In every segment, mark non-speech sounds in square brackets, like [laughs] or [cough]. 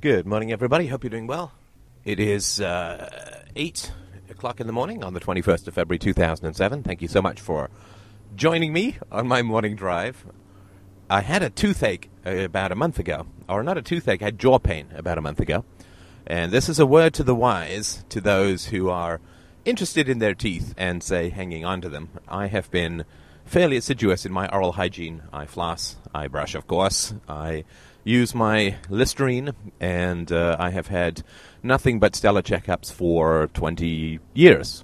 Good morning, everybody. Hope you're doing well. It is uh, 8 o'clock in the morning on the 21st of February 2007. Thank you so much for joining me on my morning drive. I had a toothache uh, about a month ago, or not a toothache, I had jaw pain about a month ago. And this is a word to the wise, to those who are interested in their teeth and, say, hanging on to them. I have been fairly assiduous in my oral hygiene. I floss, I brush, of course, I use my Listerine, and uh, I have had nothing but stellar checkups for 20 years.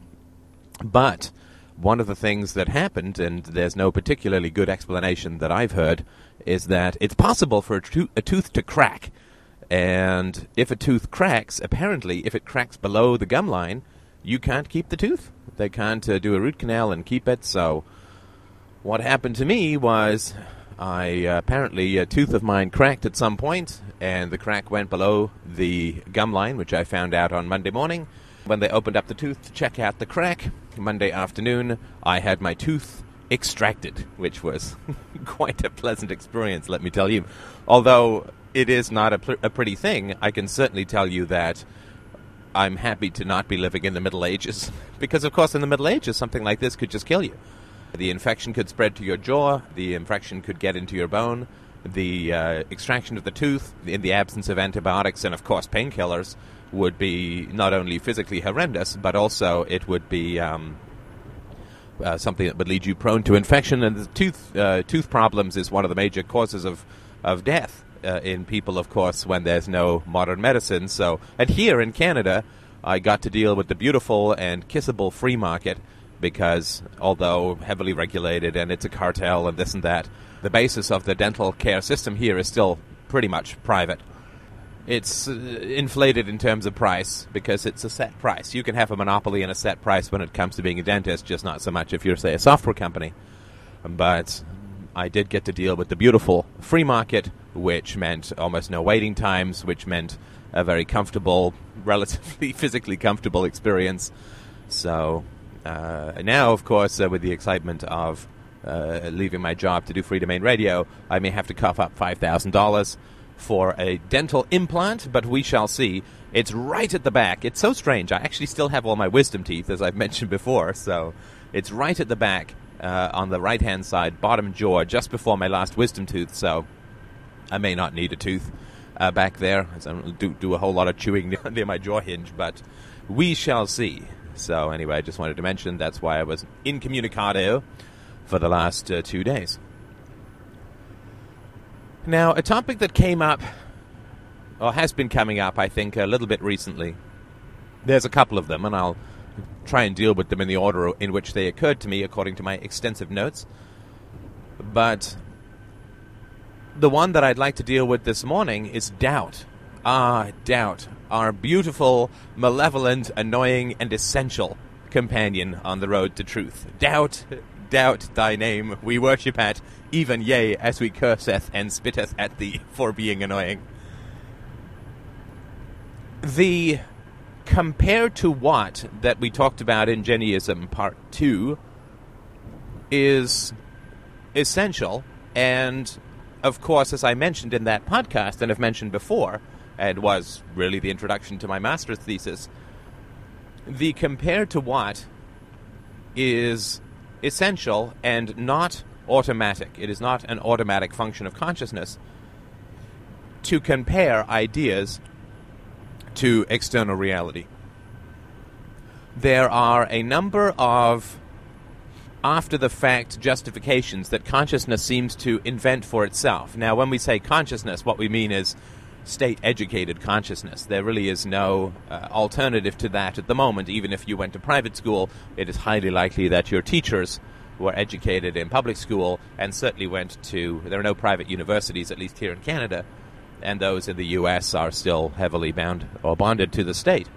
But one of the things that happened, and there's no particularly good explanation that I've heard, is that it's possible for a, to- a tooth to crack. And if a tooth cracks, apparently, if it cracks below the gum line, you can't keep the tooth. They can't uh, do a root canal and keep it. So, what happened to me was I uh, apparently a tooth of mine cracked at some point, and the crack went below the gum line, which I found out on Monday morning. When they opened up the tooth to check out the crack, Monday afternoon, I had my tooth extracted, which was [laughs] quite a pleasant experience, let me tell you. Although it is not a, pl- a pretty thing, I can certainly tell you that I'm happy to not be living in the Middle Ages, [laughs] because of course in the Middle Ages something like this could just kill you. The infection could spread to your jaw, the infection could get into your bone, the uh, extraction of the tooth in the absence of antibiotics and, of course, painkillers would be not only physically horrendous, but also it would be um, uh, something that would lead you prone to infection. And the tooth uh, tooth problems is one of the major causes of of death uh, in people, of course, when there's no modern medicine. So, and here in Canada, I got to deal with the beautiful and kissable free market because although heavily regulated and it's a cartel and this and that, the basis of the dental care system here is still pretty much private. It's uh, inflated in terms of price because it's a set price. You can have a monopoly and a set price when it comes to being a dentist, just not so much if you're, say, a software company. But I did get to deal with the beautiful free market, which meant almost no waiting times, which meant a very comfortable, [laughs] relatively physically comfortable experience. So now, of course, uh, with the excitement of uh, leaving my job to do Freedomain Radio, I may have to cough up $5,000 for a dental implant, but we shall see. It's right at the back. It's so strange. I actually still have all my wisdom teeth, as I've [laughs] mentioned before, so it's right at the back uh, on the right hand side, bottom jaw, just before my last wisdom tooth, so I may not need a tooth. Uh, back there, as I do, do a whole lot of chewing [laughs] near my jaw hinge, but we shall see. So anyway, I just wanted to mention that's why I was incommunicado for the last uh, two days. Now, a topic that came up, or has been coming up, I think, a little bit recently. There's a couple of them, and I'll try and deal with them in the order in which they occurred to me according to my extensive notes. But the one that I'd like to deal with this morning is doubt. Ah, doubt our beautiful, malevolent, annoying, and essential companion on the road to truth. Doubt, doubt thy name, we worship at, even yea, as we curseth and spitteth at thee for being annoying. The compared to what that we talked about in Jennyism Part 2 is essential, and of course, as I mentioned in that podcast and have mentioned before, and was really the introduction to my master's thesis. The compare to what is essential and not automatic. It is not an automatic function of consciousness to compare ideas to external reality. There are a number of after the fact justifications that consciousness seems to invent for itself. Now, when we say consciousness, what we mean is state educated consciousness. There really is no uh, alternative to that at the moment. Even if you went to private school, it is highly likely that your teachers were educated in public school and certainly went to. There are no private universities, at least here in Canada, and those in the U.S. are still heavily bound or bonded to the state.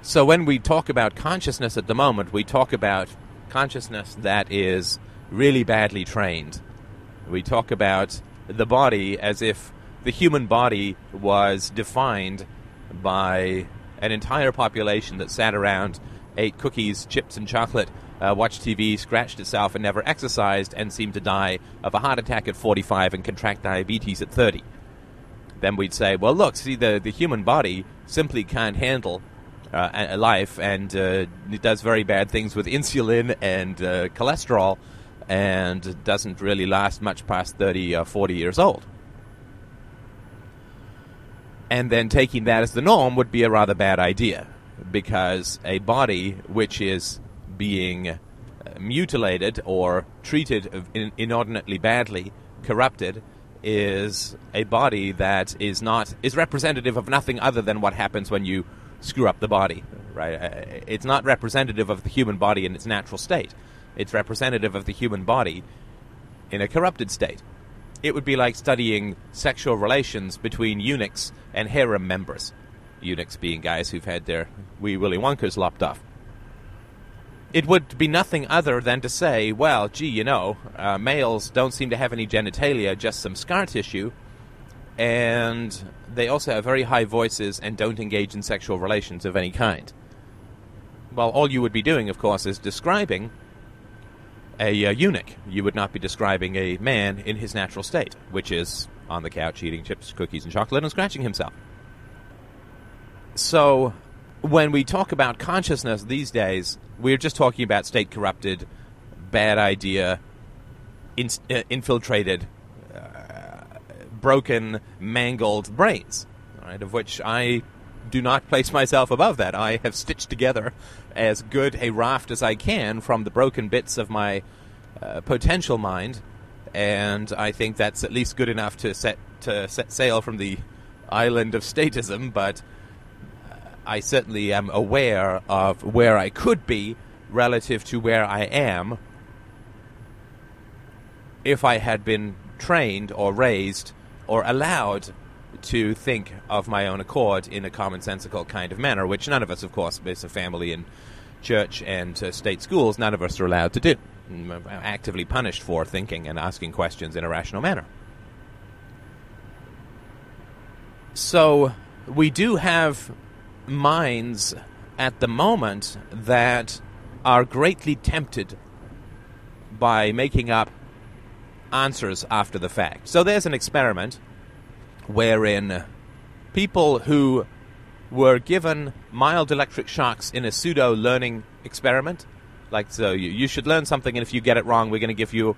So when we talk about consciousness at the moment, we talk about consciousness that is really badly trained. We talk about the body as if the human body was defined by an entire population that sat around, ate cookies, chips, and chocolate, uh, watched TV, scratched itself, and never exercised, and seemed to die of a heart attack at 45 and contract diabetes at 30. then we'd say, well, look, see, the, the human body simply can't handle uh, life, and uh, it does very bad things with insulin and uh, cholesterol, and doesn't really last much past 30 or 40 years old. And then taking that as the norm would be a rather bad idea, because a body which is being uh, mutilated or treated inordinately badly, corrupted, is a body that is not is representative of nothing other than what happens when you screw up the body, right? Uh, it's not representative of the human body in its natural state. It's representative of the human body in a corrupted state. It would be like studying sexual relations between eunuchs and harem members. Eunuchs being guys who've had their wee Willy Wonkers lopped off. It would be nothing other than to say, well, gee, you know, uh, males don't seem to have any genitalia, just some scar tissue, and they also have very high voices and don't engage in sexual relations of any kind. Well, all you would be doing, of course, is describing a uh, eunuch. You would not be describing a man in his natural state, which is on the couch eating chips, cookies, and chocolate and scratching himself. So, when we talk about consciousness these days, we're just talking about state corrupted, bad idea, in, uh, infiltrated broken, mangled brains, right, of which I do not place myself above that. I have stitched together as good a raft as I can from the broken bits of my uh, potential mind, and I think that's at least good enough to set to set sail from the island of statism. But uh, I certainly am aware of where I could be relative to where I am if I had been trained or raised or allowed to think of my own accord in a commonsensical kind of manner, which none of us, of course, based on family and church and uh, state schools, none of us are allowed to do. Mm, actively punished for thinking and asking questions in a rational manner. So we do have minds at the moment that are greatly tempted by making up answers after the fact. So there's an experiment wherein people who were given mild electric shocks in a pseudo learning experiment, like so you, you should learn something, and if you get it wrong, we're going to give you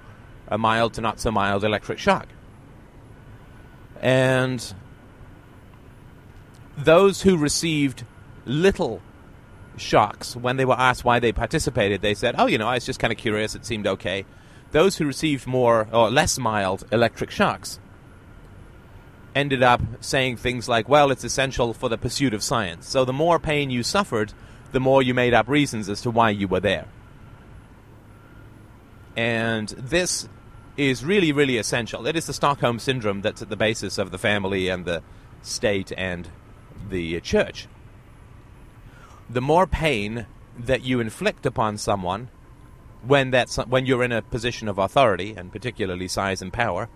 a mild to not so mild electric shock. And those who received little shocks, when they were asked why they participated, they said, "Oh, you know, I was just kind of curious. It seemed okay." those who received more or less mild electric shocks ended up saying things like, well, it's essential for the pursuit of science. So the more pain you suffered, the more you made up reasons as to why you were there. And this is really, really essential. It is the Stockholm Syndrome that's at the basis of the family and the state and the church. The more pain that you inflict upon someone, when that's when you're in a position of authority and particularly size and power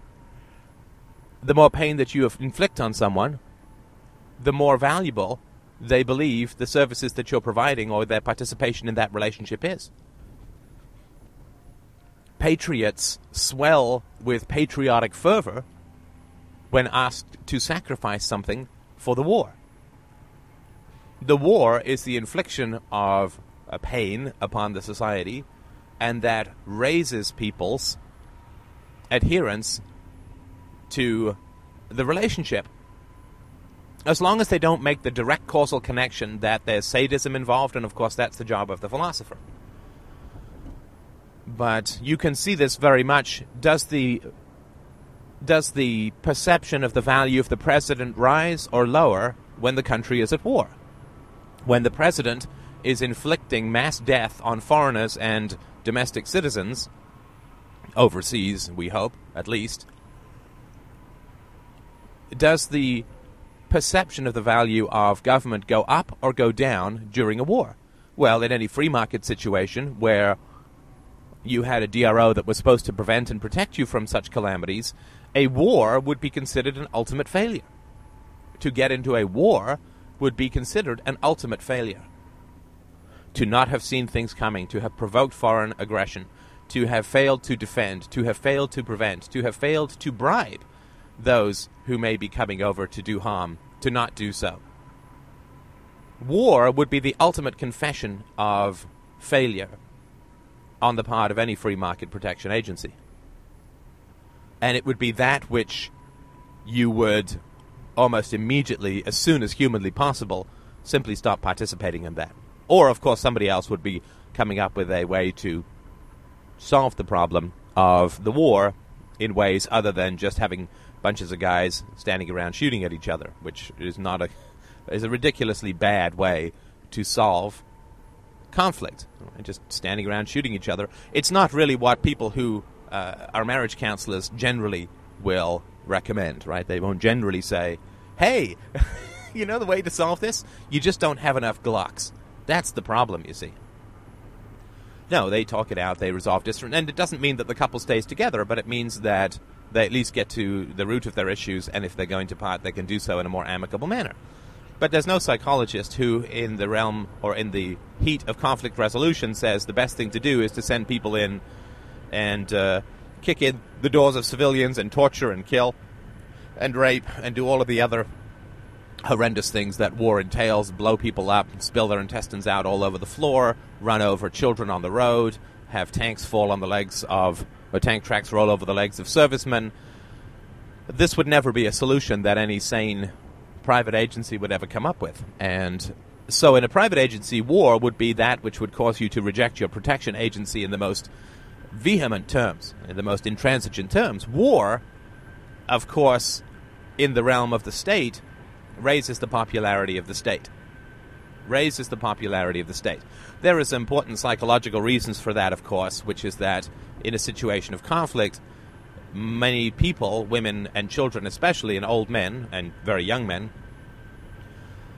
the more pain that you inflict on someone the more valuable they believe the services that you're providing or their participation in that relationship is. Patriots swell with patriotic fervor when asked to sacrifice something for the war. The war is the infliction of a pain upon the society and that raises people's adherence to the relationship. As long as they don't make the direct causal connection that there's sadism involved, and of course that's the job of the philosopher. But you can see this very much. Does the does the perception of the value of the president rise or lower when the country is at war? When the president is inflicting mass death on foreigners and domestic citizens, overseas, we hope, at least, does the perception of the value of government go up or go down during a war? Well, in any free market situation where you had a DRO that was supposed to prevent and protect you from such calamities, a war would be considered an ultimate failure. To get into a war would be considered an ultimate failure to not have seen things coming, to have provoked foreign aggression, to have failed to defend, to have failed to prevent, to have failed to bribe those who may be coming over to do harm to not do so. War would be the ultimate confession of failure on the part of any free market protection agency. And it would be that which you would almost immediately, as soon as humanly possible, simply stop participating in that. Or, of course, somebody else would be coming up with a way to solve the problem of the war in ways other than just having bunches of guys standing around shooting at each other, which is not a is a ridiculously bad way to solve conflict. Just standing around shooting each other. It's not really what people who uh, are marriage counselors generally will recommend, right? They won't generally say, "Hey, [laughs] you know the way to solve this? You just don't have enough Glocks." That's the problem, you see. No, they talk it out, they resolve disagreement, and it doesn't mean that the couple stays together, but it means that they at least get to the root of their issues, and if they're going to part, they can do so in a more amicable manner. But there's no psychologist who, in the realm or in the heat of conflict resolution, says the best thing to do is to send people in and uh, kick in the doors of civilians and torture and kill and rape and do all of the other horrendous things that war entails blow people up, spill their intestines out all over the floor, run over children on the road, have tanks fall on the legs of, or tank tracks roll over the legs of servicemen. This would never be a solution that any sane private agency would ever come up with. And so, in a private agency, war would be that which would cause you to reject your protection agency in the most vehement terms, in the most intransigent terms. War, of course, in the realm of the state, raises the popularity of the state. Raises the popularity of the state. There is important psychological reasons for that, of course, which is that in a situation of conflict, many people, women and children especially, and old men and very young men,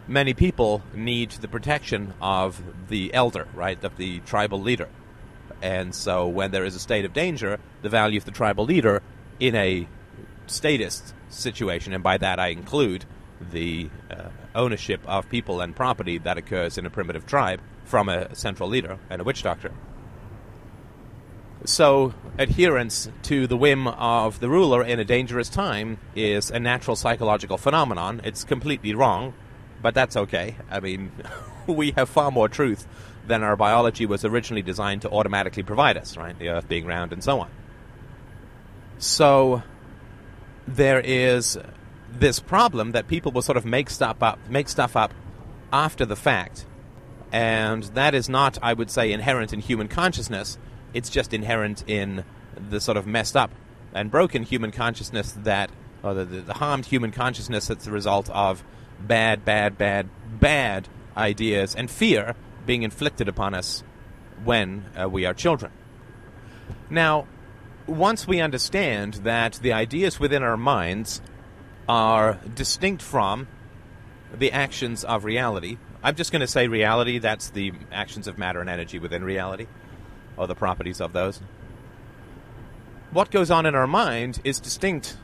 many people need the protection of the elder, right, of the tribal leader. And so when there is a state of danger, the value of the tribal leader in a statist situation, and by that I include the uh, ownership of people and property that occurs in a primitive tribe from a central leader and a witch doctor. So, adherence to the whim of the ruler in a dangerous time is a natural psychological phenomenon. It's completely wrong, but that's okay. I mean, [laughs] we have far more truth than our biology was originally designed to automatically provide us, right? The Earth being round and so on. So, there is this problem that people will sort of make stuff up, make stuff up after the fact, and that is not, I would say, inherent in human consciousness. It's just inherent in the sort of messed up and broken human consciousness that, or the, the, the harmed human consciousness that's the result of bad, bad, bad, bad ideas and fear being inflicted upon us when uh, we are children. Now, once we understand that the ideas within our minds are distinct from the actions of reality. I'm just going to say reality, that's the actions of matter and energy within reality, or the properties of those. What goes on in our mind is distinct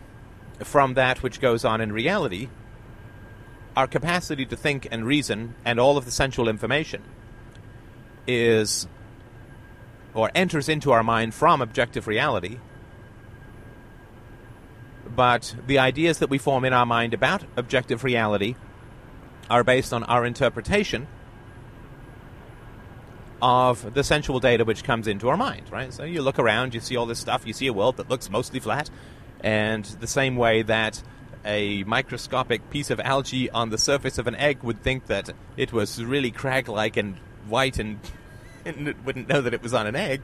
from that which goes on in reality. Our capacity to think and reason and all of the sensual information is or enters into our mind from objective reality but the ideas that we form in our mind about objective reality are based on our interpretation of the sensual data which comes into our mind, right? So you look around, you see all this stuff, you see a world that looks mostly flat, and the same way that a microscopic piece of algae on the surface of an egg would think that it was really crag like and white and, [laughs] and wouldn't know that it was on an egg,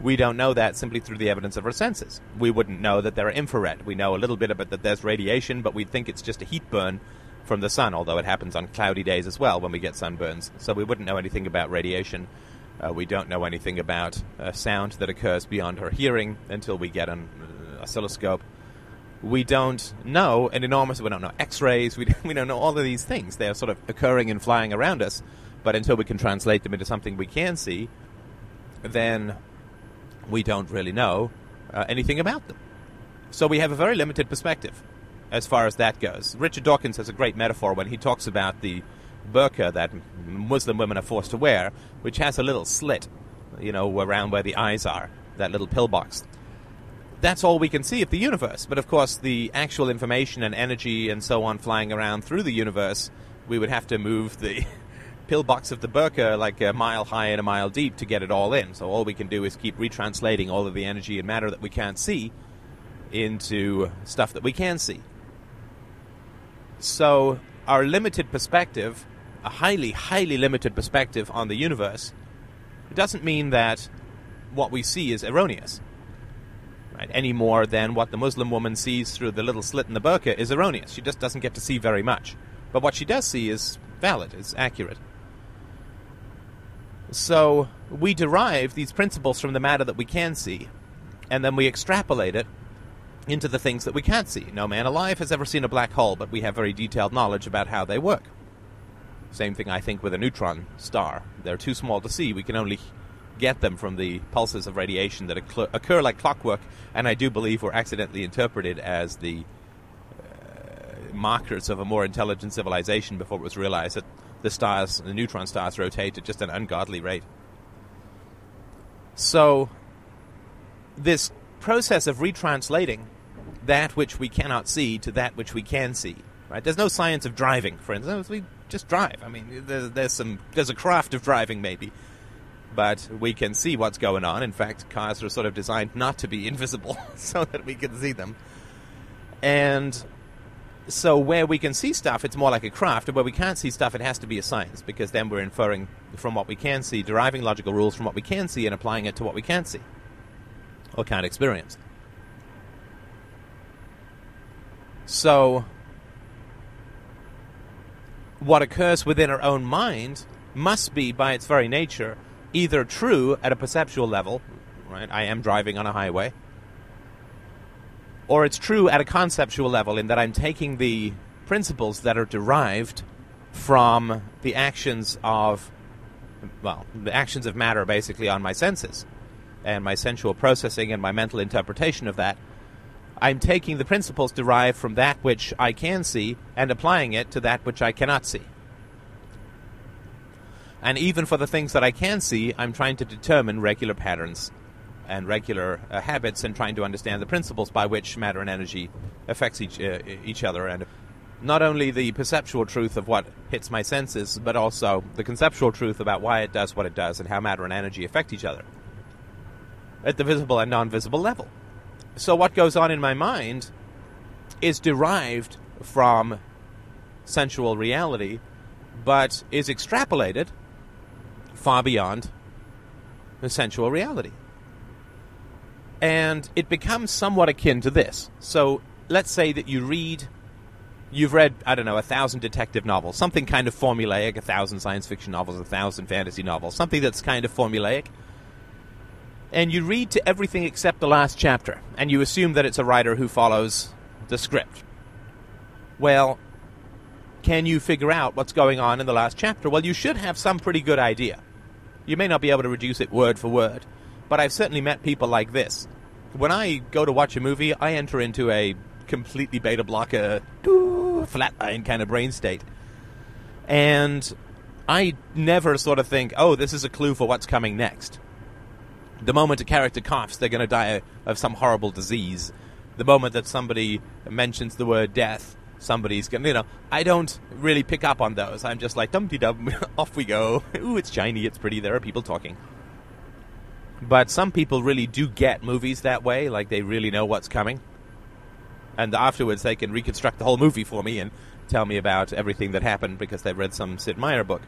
we don't know that simply through the evidence of our senses. We wouldn't know that they're infrared. We know a little bit about that there's radiation, but we think it's just a heat burn from the sun, although it happens on cloudy days as well when we get sunburns. So we wouldn't know anything about radiation. Uh, we don't know anything about uh, sound that occurs beyond our hearing until we get an uh, oscilloscope. We don't know an enormous. We don't know X-rays. We [laughs] we don't know all of these things. They are sort of occurring and flying around us, but until we can translate them into something we can see, then we don't really know uh, anything about them. So we have a very limited perspective as far as that goes. Richard Dawkins has a great metaphor when he talks about the burqa that Muslim women are forced to wear, which has a little slit, you know, around where the eyes are, that little pillbox. that's all we can see of the universe. But of course, the actual information and energy and so on flying around through the universe, we would have to move the [laughs] pillbox of the burqa like a mile high and a mile deep to get it all in. So all we can do is keep retranslating all of the energy and matter that we can't see into stuff that we can see. So our limited perspective, a highly, highly limited perspective on the universe, it doesn't mean that what we see is erroneous right, any more than what the Muslim woman sees through the little slit in the burqa is erroneous. She just doesn't get to see very much. But what she does see is valid, is accurate. So we derive these principles from the matter that we can see, and then we extrapolate it into the things that we can't see. No man alive has ever seen a black hole, but we have very detailed knowledge about how they work. Same thing, I think, with a neutron star. They're too small to see. We can only get them from the pulses of radiation that occur like clockwork, and I do believe were accidentally interpreted as the uh, markers of a more intelligent civilization before it was realized that the stars, the neutron stars, rotate at just an ungodly rate. So, this process of retranslating that which we cannot see to that which we can see. Right? There's no science of driving, for instance. We just drive. I mean, there's, there's some there's a craft of driving maybe, but we can see what's going on. In fact, cars are sort of designed not to be [laughs] invisible [laughs] so that we can see them. And so where we can see stuff, it's more like a craft, and where we can't see stuff, it has to be a science, because then we're inferring from what we can see, deriving logical rules from what we can see, and applying it to what we can't see or can't experience. So, what occurs within our own mind must be, by its very nature, either true at a perceptual level, right? I am driving on a highway, or it's true at a conceptual level in that I'm taking the principles that are derived from the actions of, well, the actions of matter basically on my senses and my sensual processing and my mental interpretation of that. I'm taking the principles derived from that which I can see and applying it to that which I cannot see. And even for the things that I can see, I'm trying to determine regular patterns and regular uh, habits and trying to understand the principles by which matter and energy affects each, uh, each other and not only the perceptual truth of what hits my senses, but also the conceptual truth about why it does what it does and how matter and energy affect each other at the visible and non visible level. So, what goes on in my mind is derived from sensual reality, but is extrapolated far beyond the sensual reality. And it becomes somewhat akin to this. So let's say that you read, you've read, I don't know, a thousand detective novels, something kind of formulaic, a thousand science fiction novels, a thousand fantasy novels, something that's kind of formulaic. And you read to everything except the last chapter, and you assume that it's a writer who follows the script. Well, can you figure out what's going on in the last chapter? Well, you should have some pretty good idea. You may not be able to reduce it word for word, but I've certainly met people like this. When I go to watch a movie, I enter into a completely beta blocker, flatline kind of brain state. And I never sort of think, oh, this is a clue for what's coming next. The moment a character coughs, they're going to die of some horrible disease. The moment that somebody mentions the word death, somebody's going to, you know, I don't really pick up on those. I'm just like, dum dum, [laughs] off we go. [laughs] Ooh, it's shiny, it's pretty, there are people talking. But some people really do get movies that way, like they really know what's coming. And afterwards, they can reconstruct the whole movie for me and tell me about everything that happened because they've read some Sid Meier book.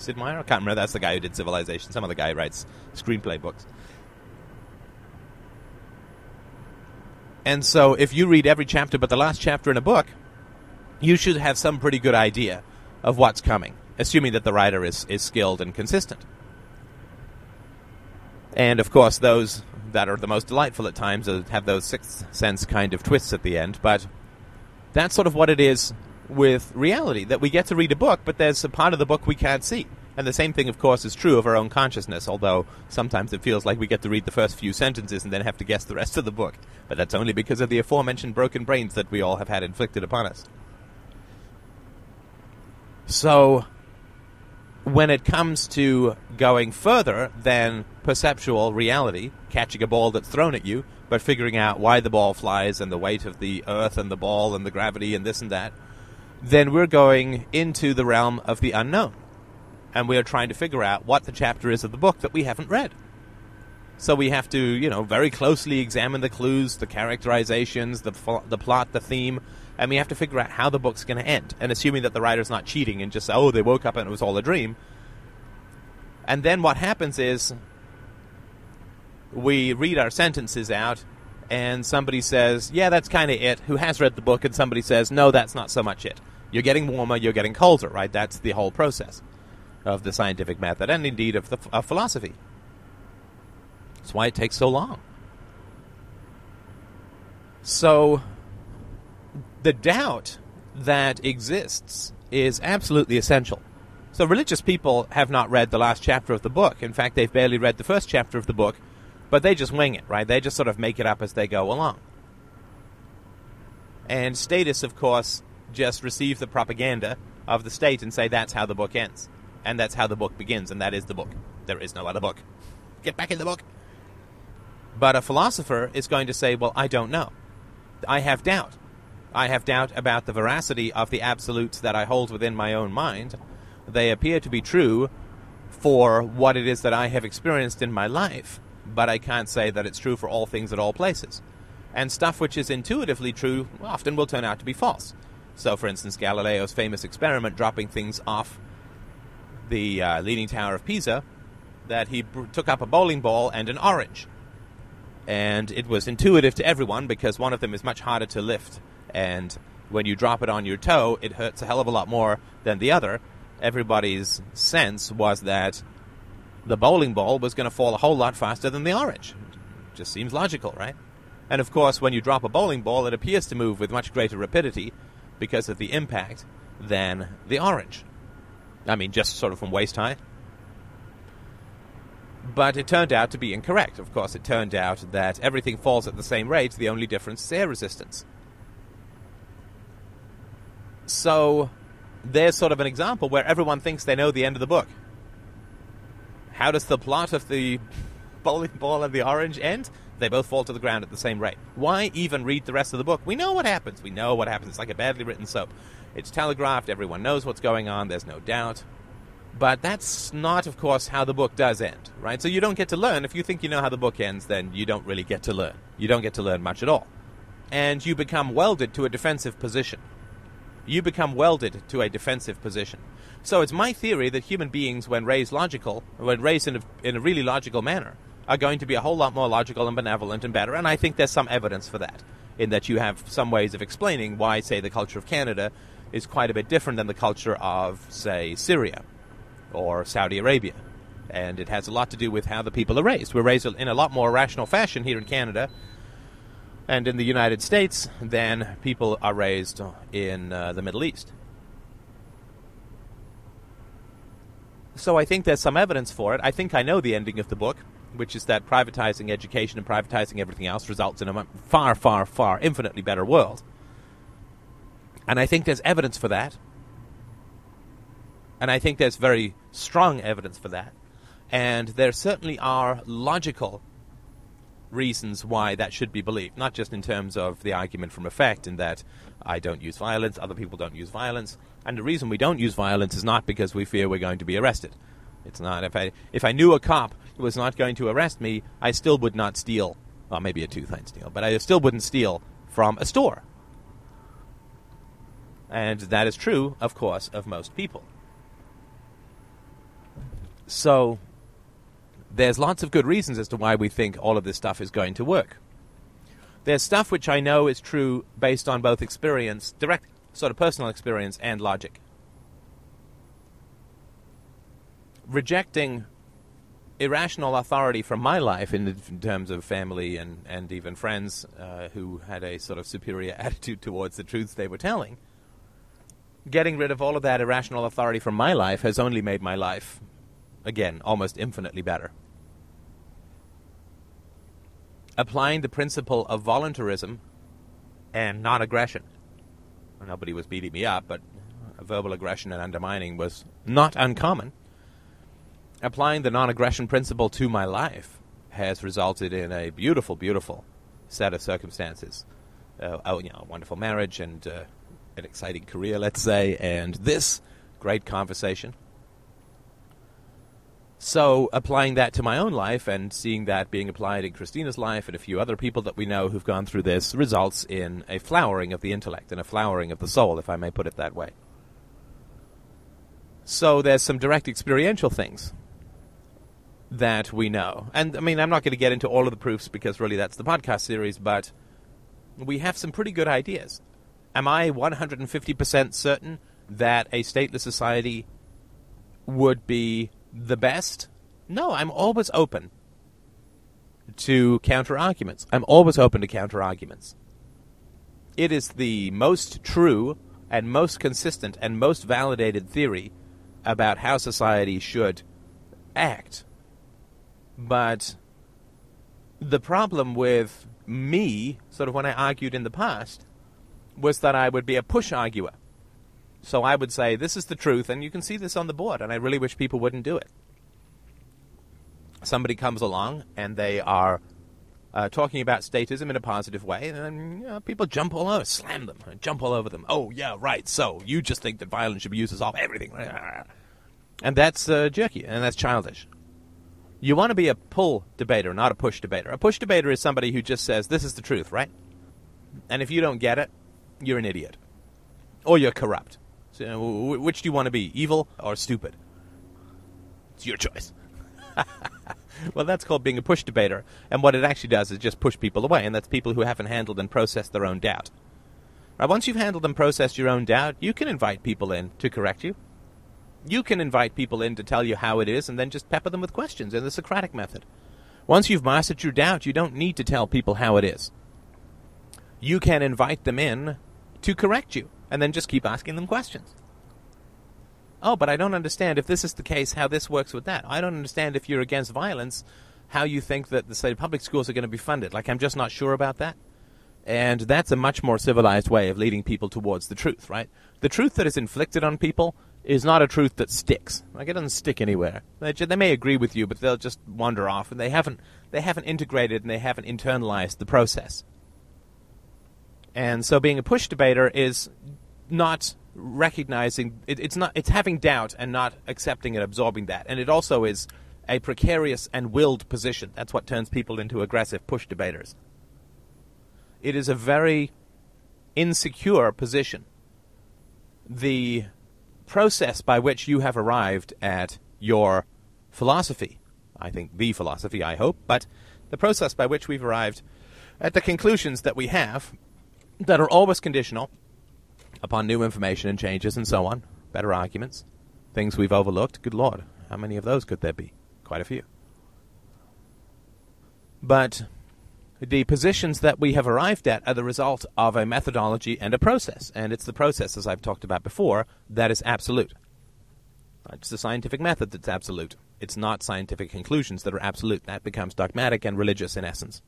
Sid Meier? I can't remember. That's the guy who did Civilization. Some other guy writes screenplay books. And so, if you read every chapter but the last chapter in a book, you should have some pretty good idea of what's coming, assuming that the writer is, is skilled and consistent. And of course, those that are the most delightful at times have those sixth sense kind of twists at the end. But that's sort of what it is with reality that we get to read a book, but there's a part of the book we can't see. And the same thing, of course, is true of our own consciousness, although sometimes it feels like we get to read the first few sentences and then have to guess the rest of the book. But that's only because of the aforementioned broken brains that we all have had inflicted upon us. So, when it comes to going further than perceptual reality, catching a ball that's thrown at you, but figuring out why the ball flies and the weight of the earth and the ball and the gravity and this and that, then we're going into the realm of the unknown. And we are trying to figure out what the chapter is of the book that we haven't read. So we have to, you know, very closely examine the clues, the characterizations, the, the plot, the theme, and we have to figure out how the book's going to end. And assuming that the writer's not cheating and just, oh, they woke up and it was all a dream. And then what happens is we read our sentences out, and somebody says, Yeah, that's kind of it, who has read the book, and somebody says, No, that's not so much it. You're getting warmer, you're getting colder, right? That's the whole process of the scientific method, and indeed of, the, of philosophy. That's why it takes so long. So, the doubt that exists is absolutely essential. So, religious people have not read the last chapter of the book. In fact, they've barely read the first chapter of the book but they just wing it, right? They just sort of make it up as they go along. And status, of course, just receive the propaganda of the state and say that's how the book ends. And that's how the book begins, and that is the book. There is no other book. Get back in the book. But a philosopher is going to say, well, I don't know. I have doubt. I have doubt about the veracity of the absolutes that I hold within my own mind. They appear to be true for what it is that I have experienced in my life but I can't say that it's true for all things at all places. And stuff which is intuitively true often will turn out to be false. So, for instance, Galileo's famous experiment dropping things off the uh, Leaning Tower of Pisa, that he br- took up a bowling ball and an orange. And it was intuitive to everyone because one of them is much harder to lift. And when you drop it on your toe, it hurts a hell of a lot more than the other. Everybody's sense was that the bowling ball was going to fall a whole lot faster than the orange. Just seems logical, right? And of course, when you drop a bowling ball, it appears to move with much greater rapidity because of the impact than the orange. I mean, just sort of from waist high. But it turned out to be incorrect. Of course, it turned out that everything falls at the same rate, the only difference is air resistance. So, there's sort of an example where everyone thinks they know the end of the book. How does the plot of the [laughs] bowling ball and the orange end? They both fall to the ground at the same rate. Why even read the rest of the book? We know what happens. We know what happens. It's like a badly written soap. It's telegraphed. Everyone knows what's going on. There's no doubt. But that's not, of course, how the book does end, right? So you don't get to learn. If you think you know how the book ends, then you don't really get to learn. You don't get to learn much at all. And you become welded to a defensive position. You become welded to a defensive position. So it's my theory that human beings, when raised logical, when raised in a, in a really logical manner, are going to be a whole lot more logical and benevolent and better. And I think there's some evidence for that, in that you have some ways of explaining why, say, the culture of Canada is quite a bit different than the culture of, say, Syria or Saudi Arabia. And it has a lot to do with how the people are raised. We're raised in a lot more rational fashion here in Canada and in the United States than people are raised in uh, the Middle East. So I think there's some evidence for it. I think I know the ending of the book, which is that privatizing education and privatizing everything else results in a far, far, far, infinitely better world. And I think there's evidence for that. And I think there's very strong evidence for that. And there certainly are logical reasons why that should be believed, not just in terms of the argument from effect, in that I don't use violence, other people don't use violence, and the reason we don't use violence is not because we fear we're going to be arrested. It's not. If I if I knew a cop was not going to arrest me, I still would not steal. Well, maybe a tooth I'd steal, but I still wouldn't steal from a store. And that is true, of course, of most people. So there's lots of good reasons as to why we think all of this stuff is going to work. There's stuff which I know is true based on both experience, direct sort of personal experience and logic. Rejecting irrational authority from my life in, in terms of family and, and even friends uh, who had a sort of superior [laughs] attitude towards the truths they were telling, getting rid of all of that irrational authority from my life has only made my life, again, almost infinitely better. Applying the principle of voluntarism and non aggression Nobody was beating me up, but verbal aggression and undermining was not uncommon. Applying the non aggression principle to my life has resulted in a beautiful, beautiful set of circumstances. Uh, oh, you know, a wonderful marriage and uh, an exciting career, let's say, and this great conversation. So, applying that to my own life and seeing that being applied in Christina's life and a few other people that we know who've gone through this results in a flowering of the intellect and a flowering of the soul, if I may put it that way. So, there's some direct experiential things that we know. And I mean, I'm not going to get into all of the proofs because really that's the podcast series, but we have some pretty good ideas. Am I 150% certain that a stateless society would be the best? No, I'm always open to counter arguments. I'm always open to counter arguments. It is the most true and most consistent and most validated theory about how society should act. But the problem with me, sort of when I argued in the past, was that I would be a push arguer. So I would say, this is the truth, and you can see this on the board, and I really wish people wouldn't do it. Somebody comes along and they are uh, talking about statism in a positive way, and you know, people jump all over, slam them, jump all over them. Oh, yeah, right, so you just think that violence should be used to solve everything. And that's uh, jerky, and that's childish. You want to be a pull debater, not a push debater. A push debater is somebody who just says, this is the truth, right? And if you don't get it, you're an idiot. Or you're corrupt. So, uh, which do you want to be, evil or stupid? It's your choice. [laughs] well, that's called being a push debater. And what it actually does is just push people away, and that's people who haven't handled and processed their own doubt. Now, once you've handled and processed your own doubt, you can invite people in to correct you. You can invite people in to tell you how it is and then just pepper them with questions in the Socratic method. Once you've mastered your doubt, you don't need to tell people how it is. You can invite them in to correct you and then just keep asking them questions. Oh, but I don't understand if this is the case how this works with that. I don't understand if you're against violence how you think that the state public schools are going to be funded. Like I'm just not sure about that. And that's a much more civilized way of leading people towards the truth, right? The truth that is inflicted on people is not a truth that sticks. Like it doesn't stick anywhere. They, they may agree with you, but they'll just wander off, and they haven't they haven't integrated and they haven't internalized the process. And so, being a push debater is not recognizing it, it's not it's having doubt and not accepting and absorbing that, and it also is a precarious and willed position. That's what turns people into aggressive push debaters. It is a very insecure position. The process by which you have arrived at your philosophy. I think the philosophy, I hope, but the process by which we've arrived at the conclusions that we have that are always conditional upon new information and changes and so on, better arguments, things we've overlooked. Good Lord, how many of those could there be? Quite a few. But the positions that we have arrived at are the result of a methodology and a process. And it's the process, as I've talked about before, that is absolute. It's the scientific method that's absolute. It's not scientific conclusions that are absolute. That becomes dogmatic and religious in essence.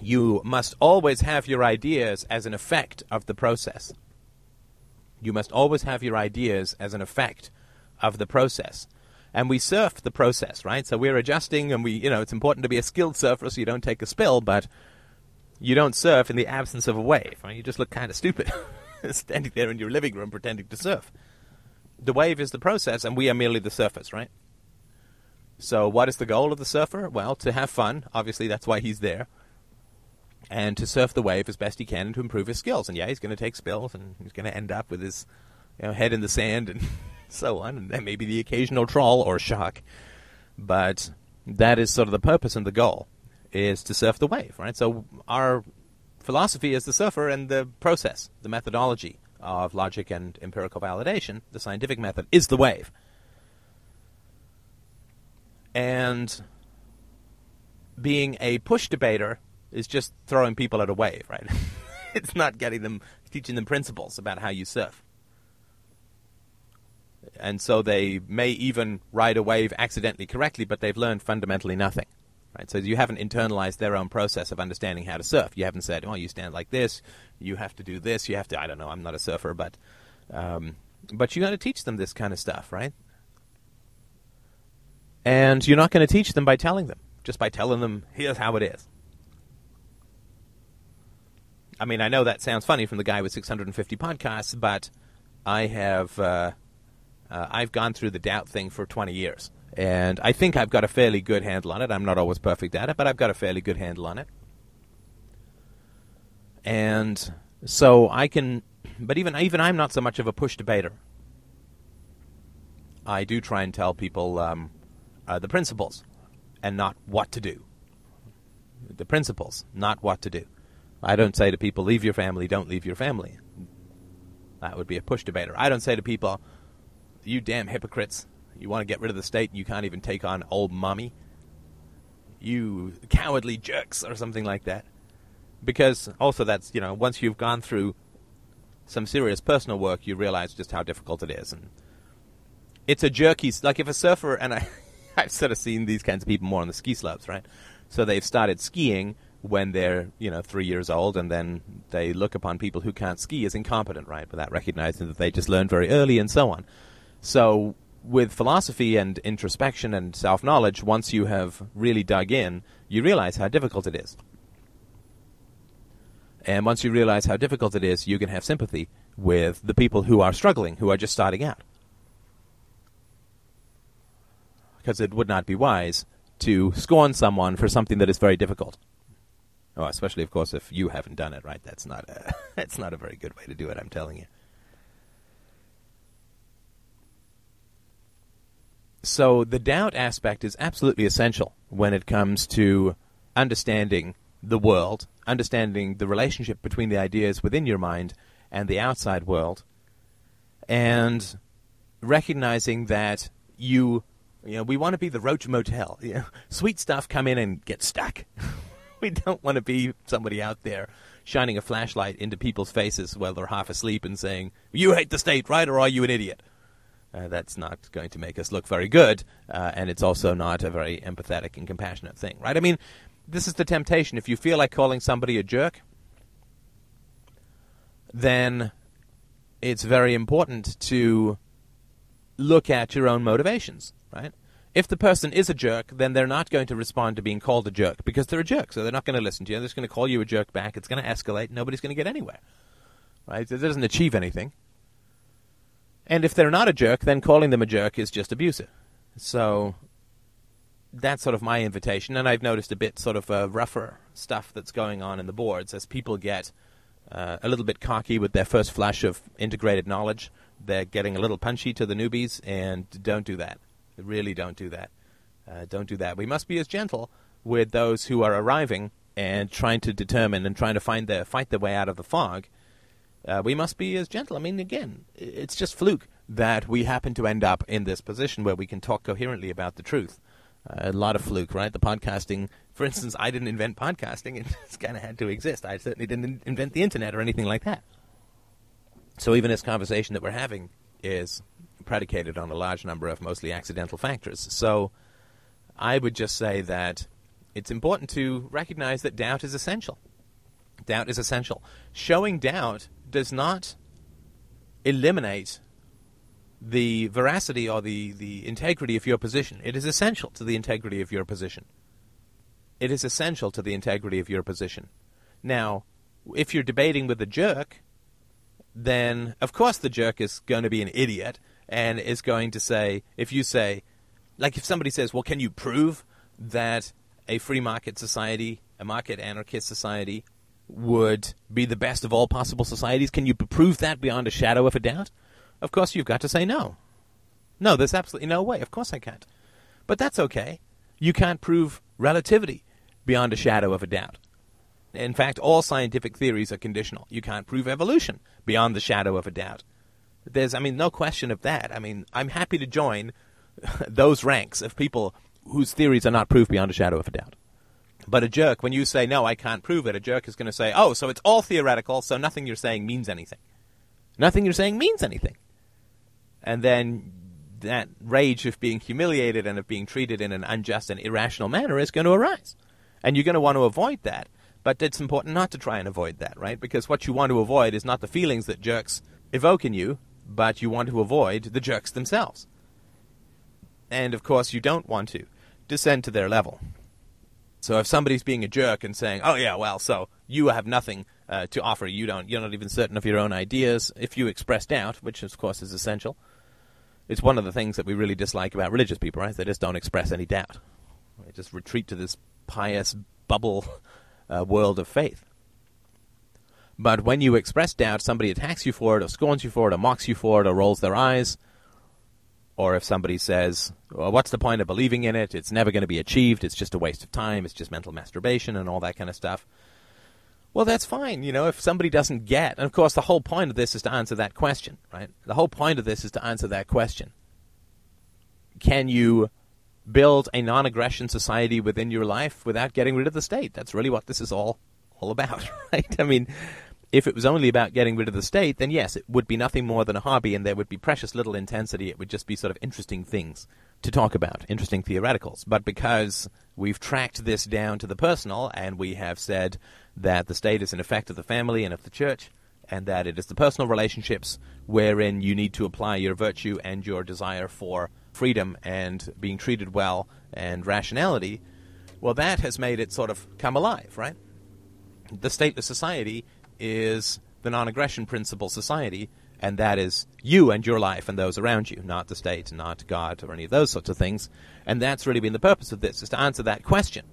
You must always have your ideas as an effect of the process. You must always have your ideas as an effect of the process and we surf the process, right? So we're adjusting, and we, you know, it's important to be a skilled surfer so you don't take a spill, but you don't surf in the absence of a wave. Right? You just look kind of stupid [laughs] standing there in your living room pretending to surf. The wave is the process, and we are merely the surface, right? So, what is the goal of the surfer? Well, to have fun. Obviously, that's why he's there. And to surf the wave as best he can and to improve his skills. And yeah, he's going to take spills, and he's going to end up with his you know, head in the sand and [laughs] so on, and maybe the occasional trawl or shock. But that is sort of the purpose and the goal is to surf the wave, right? So our philosophy is the surfer and the process, the methodology of logic and empirical validation, the scientific method, is the wave. And being a push debater is just throwing people at a wave, right? [laughs] it's not getting them, teaching them principles about how you surf and so they may even ride a wave accidentally correctly, but they've learned fundamentally nothing. Right? So you haven't internalized their own process of understanding how to surf. You haven't said, "Oh, you stand like this. You have to do this. You have to." I don't know. I'm not a surfer, but um, but you got to teach them this kind of stuff, right? And you're not going to teach them by telling them just by telling them, here's how it is. I mean, I know that sounds funny from the guy with 650 podcasts, but I have uh, uh, I've gone through the doubt thing for 20 years, and I think I've got a fairly good handle on it. I'm not always perfect at it, but I've got a fairly good handle on it. And so I can, but even even I'm not so much of a push debater. I do try and tell people um, uh, the principles and not what to do. The principles, not what to do. I don't say to people, leave your family, don't leave your family. That would be a push debater. I don't say to people, you damn hypocrites, you want to get rid of the state and you can't even take on old mommy. You cowardly jerks, or something like that. Because also, that's, you know, once you've gone through some serious personal work, you realize just how difficult it is. And it's a jerky, like if a surfer, and I, [laughs] I've sort of seen these kinds of people more on the ski slopes, right? So they've started skiing when they're you know three years old, and then they look upon people who can't ski as incompetent, right? Without recognizing that they just learned very early and so on. So with philosophy and introspection and self knowledge, once you have really dug in, you realize how difficult it is. And once you realize how difficult it is, you can have sympathy with the people who are struggling, who are just starting out. Because it would not be wise to scorn someone for something that is very difficult. Oh, especially of course if you haven't done it, right? That's not a [laughs] that's not a very good way to do it, I'm telling you. So the doubt aspect is absolutely essential when it comes to understanding the world, understanding the relationship between the ideas within your mind and the outside world, and recognizing that you, you know, we want to be the Roach Motel. [laughs] You know, sweet stuff come in and get stuck. [laughs] we don't want to be somebody out there shining a flashlight into people's faces while they're half asleep and saying, "You hate the state, right? Or are you an idiot?" Uh, that's not going to make us look very good, uh, and it's also not a very empathetic and compassionate thing, right? I mean, this is the temptation. If you feel like calling somebody a jerk, then it's very important to look at your own motivations, right? If the person is a jerk, then they're not going to respond to being called a jerk because they're a jerk. So they're not going to listen to you. They're just going to call you a jerk back. It's going to escalate. Nobody's going to get anywhere. Right? It doesn't achieve anything. And if they're not a jerk, then calling them a jerk is just abusive. So that's sort of my invitation. And I've noticed a bit sort of uh, rougher stuff that's going on in the boards as people get uh, a little bit cocky with their first flash of integrated knowledge. They're getting a little punchy to the newbies, and don't do that. Really don't do that. Uh, don't do that. We must be as gentle with those who are arriving and trying to determine and trying to find their fight their way out of the fog. Uh, we must be as gentle. I mean, again, it's just fluke that we happen to end up in this position where we can talk coherently about the truth. Uh, a lot of fluke, right? The podcasting, for instance, I didn't invent podcasting; [laughs] it just kind of had to exist. I certainly didn't invent the internet or anything like that. So even this conversation that we're having is predicated on a large number of mostly accidental factors. So I would just say that it's important to recognize that doubt is essential. Doubt is essential. Showing doubt does not eliminate the veracity or the, the integrity of your position. It is essential to the integrity of your position. It is essential to the integrity of your position. Now, if you're debating with a jerk, then of course the jerk is going to be an idiot and is going to say, if you say, like if somebody says, well, can you prove that a free market society, a market anarchist society, would be the best of all possible societies? Can you prove that beyond a shadow of a doubt? Of course, you've got to say no. No, there's absolutely no way. Of course, I can't. But that's okay. You can't prove relativity beyond a shadow of a doubt. In fact, all scientific theories are conditional. You can't prove evolution beyond the shadow of a doubt. There's, I mean, no question of that. I mean, I'm happy to join [laughs] those ranks of people whose theories are not proved beyond a shadow of a doubt. But a jerk, when you say, no, I can't prove it, a jerk is going to say, oh, so it's all theoretical, so nothing you're saying means anything. Nothing you're saying means anything. And then that rage of being humiliated and of being treated in an unjust and irrational manner is going to arise. And you're going to want to avoid that. But it's important not to try and avoid that, right? Because what you want to avoid is not the feelings that jerks evoke in you, but you want to avoid the jerks themselves. And of course, you don't want to descend to their level. So if somebody's being a jerk and saying, "Oh yeah, well, so you have nothing uh, to offer, you don't, you're not even certain of your own ideas," if you express doubt, which of course is essential, it's one of the things that we really dislike about religious people, right? They just don't express any doubt. They just retreat to this pious bubble [laughs] uh, world of faith. But when you express doubt, somebody attacks you for it, or scorns you for it, or mocks you for it, or rolls their eyes, or if somebody says, well, what's the point of believing in it? It's never going to be achieved. It's just a waste of time. It's just mental masturbation and all that kind of stuff. Well, that's fine. You know, if somebody doesn't get, and of course, the whole point of this is to answer that question, right? The whole point of this is to answer that question. Can you build a non aggression society within your life without getting rid of the state? That's really what this is all, all about, [laughs] right? I mean, if it was only about getting rid of the state, then yes, it would be nothing more than a hobby and there would be precious little intensity. It would just be sort of interesting things to talk about, interesting theoreticals. But because we've tracked this down to the personal and we have said that the state is an effect of the family and of the church, and that it is the personal relationships wherein you need to apply your virtue and your desire for freedom and being treated well and rationality, well, that has made it sort of come alive, right? The stateless society is the non aggression principle society, and that is you and your life and those around you, not the state, not God, or any of those sorts of things. And that's really been the purpose of this, is to answer that question.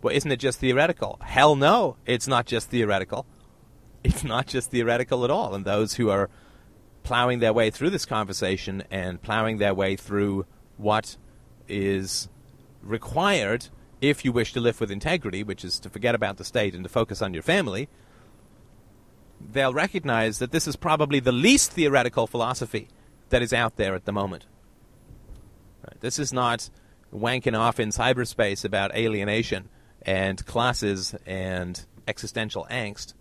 Well, isn't it just theoretical? Hell no, it's not just theoretical. It's not just theoretical at all. And those who are plowing their way through this conversation and plowing their way through what is required if you wish to live with integrity, which is to forget about the state and to focus on your family, they'll recognize that this is probably the least theoretical philosophy that is out there at the moment. Right. This is not wanking off in cyberspace about alienation and classes and existential angst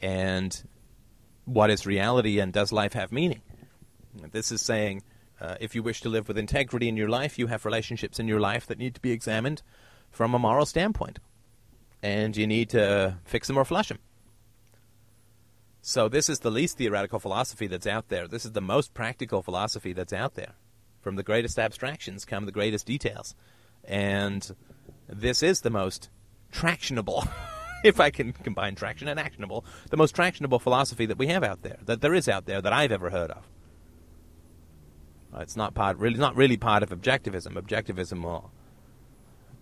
and what is reality and does life have meaning. This is saying uh, if you wish to live with integrity in your life, you have relationships in your life that need to be examined from a moral standpoint. And you need to fix them or flush them. So this is the least theoretical philosophy that's out there. This is the most practical philosophy that's out there. From the greatest abstractions come the greatest details. And this is the most tractionable, [laughs] if I can combine traction and actionable, the most tractionable philosophy that we have out there, that there is out there, that I've ever heard of. It's not part, really, not really part of objectivism. Objectivism will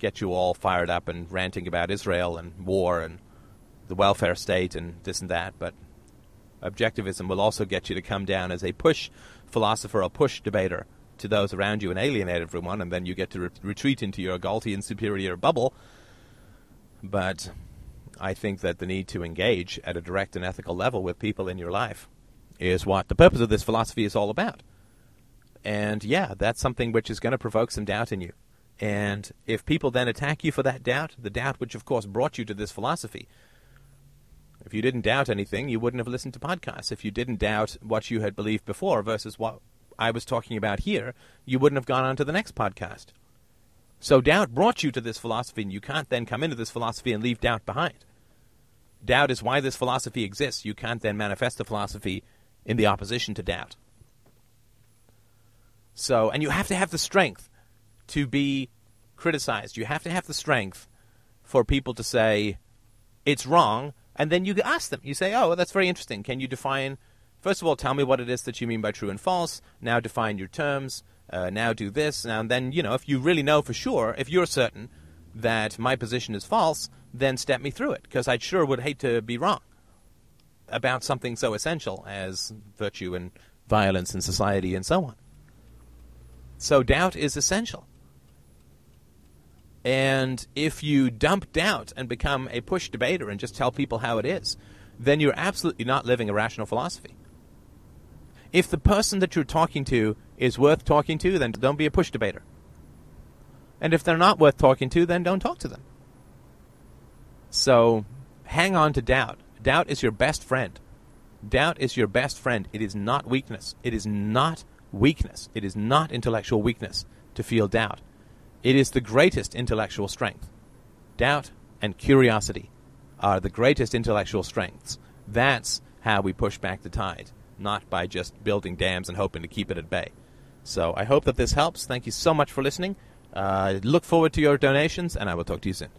get you all fired up and ranting about Israel and war and the welfare state and this and that, but objectivism will also get you to come down as a push philosopher or push debater to those around you and alienate everyone, and then you get to re- retreat into your Galtian superior bubble. But I think that the need to engage at a direct and ethical level with people in your life is what the purpose of this philosophy is all about. And yeah, that's something which is going to provoke some doubt in you. And if people then attack you for that doubt, the doubt which of course brought you to this philosophy, if you didn't doubt anything, you wouldn't have listened to podcasts. If you didn't doubt what you had believed before versus what I was talking about here, you wouldn't have gone on to the next podcast. So doubt brought you to this philosophy, and you can't then come into this philosophy and leave doubt behind. Doubt is why this philosophy exists. You can't then manifest the philosophy in the opposition to doubt. So, and you have to have the strength to be criticized. You have to have the strength for people to say, it's wrong, and then you ask them. You say, "Oh, well, that's very interesting. Can you define? First of all, tell me what it is that you mean by true and false. Now define your terms. Uh, now do this. Now, and then you know, if you really know for sure, if you're certain that my position is false, then step me through it, because I sure would hate to be wrong about something so essential as virtue and violence in society and so on. So doubt is essential. And if you dump doubt and become a push debater and just tell people how it is, then you're absolutely not living a rational philosophy. If the person that you're talking to is worth talking to, then don't be a push debater. And if they're not worth talking to, then don't talk to them. So hang on to doubt. Doubt is your best friend. Doubt is your best friend. It is not weakness. It is not weakness. It is not intellectual weakness to feel doubt. It is the greatest intellectual strength. Doubt and curiosity are the greatest intellectual strengths. That's how we push back the tide, not by just building dams and hoping to keep it at bay. So I hope that this helps. Thank you so much for listening. Uh, look forward to your donations, and I will talk to you soon.